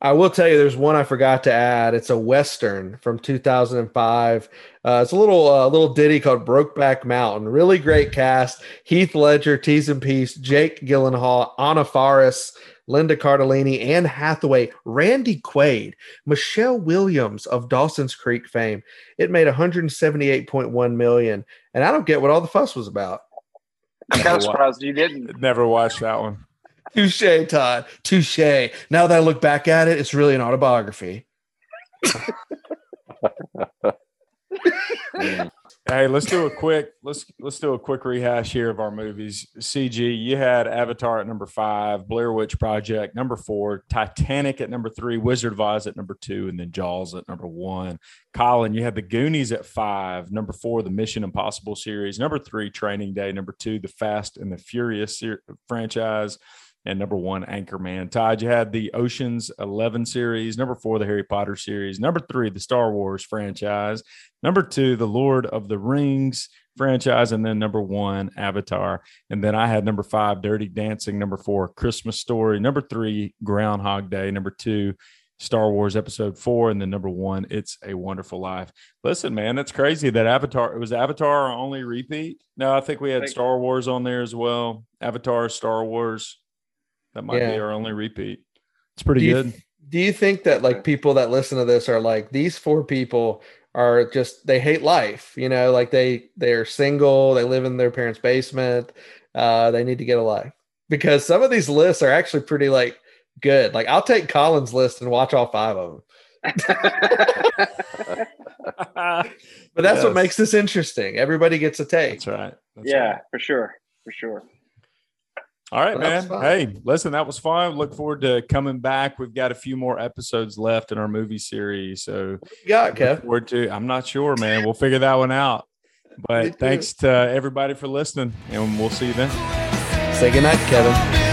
I will tell you, there's one I forgot to add. It's a western from 2005. Uh, it's a little uh, little ditty called "Brokeback Mountain." Really great cast: Heath Ledger, T's and Peace, Jake Gyllenhaal, Anna Faris, Linda Cardellini, Anne Hathaway, Randy Quaid, Michelle Williams of Dawson's Creek fame. It made 178.1 million, and I don't get what all the fuss was about. I'm kind of surprised you didn't. Never watched that one. Touche, Todd. Touche. Now that I look back at it, it's really an autobiography. Hey, let's do a quick let's let's do a quick rehash here of our movies. CG, you had Avatar at number five, Blair Witch Project number four, Titanic at number three, Wizard of Oz at number two, and then Jaws at number one. Colin, you had the Goonies at five, number four, the Mission Impossible series, number three, Training Day, number two, the Fast and the Furious ser- franchise, and number one, Anchorman. Todd, you had the Ocean's 11 series, number four, the Harry Potter series, number three, the Star Wars franchise, number two, the Lord of the Rings franchise, and then number one, Avatar. And then I had number five, Dirty Dancing, number four, Christmas Story, number three, Groundhog Day, number two, Star Wars Episode Four, and then number one, It's a Wonderful Life. Listen, man, that's crazy that Avatar it was Avatar our only repeat. No, I think we had Star Wars on there as well. Avatar, Star Wars. That might be our only repeat. It's pretty Do you, good. do you think that like people that listen to this are like these four people are just they hate life, you know, like they they're single, they live in their parents' basement, uh, they need to get a life. Because some of these lists are actually pretty like good. Like I'll take Colin's list and watch all five of them. But that's what makes this interesting. Everybody gets a take. That's right. That's yeah, right. for sure, for sure. All right, man. Hey, listen, that was fun. Look forward to coming back. We've got a few more episodes left in our movie series. So you got, look Kev? forward to I'm not sure, man. We'll figure that one out. But thanks to everybody for listening, and we'll see you then. Say goodnight, Kevin.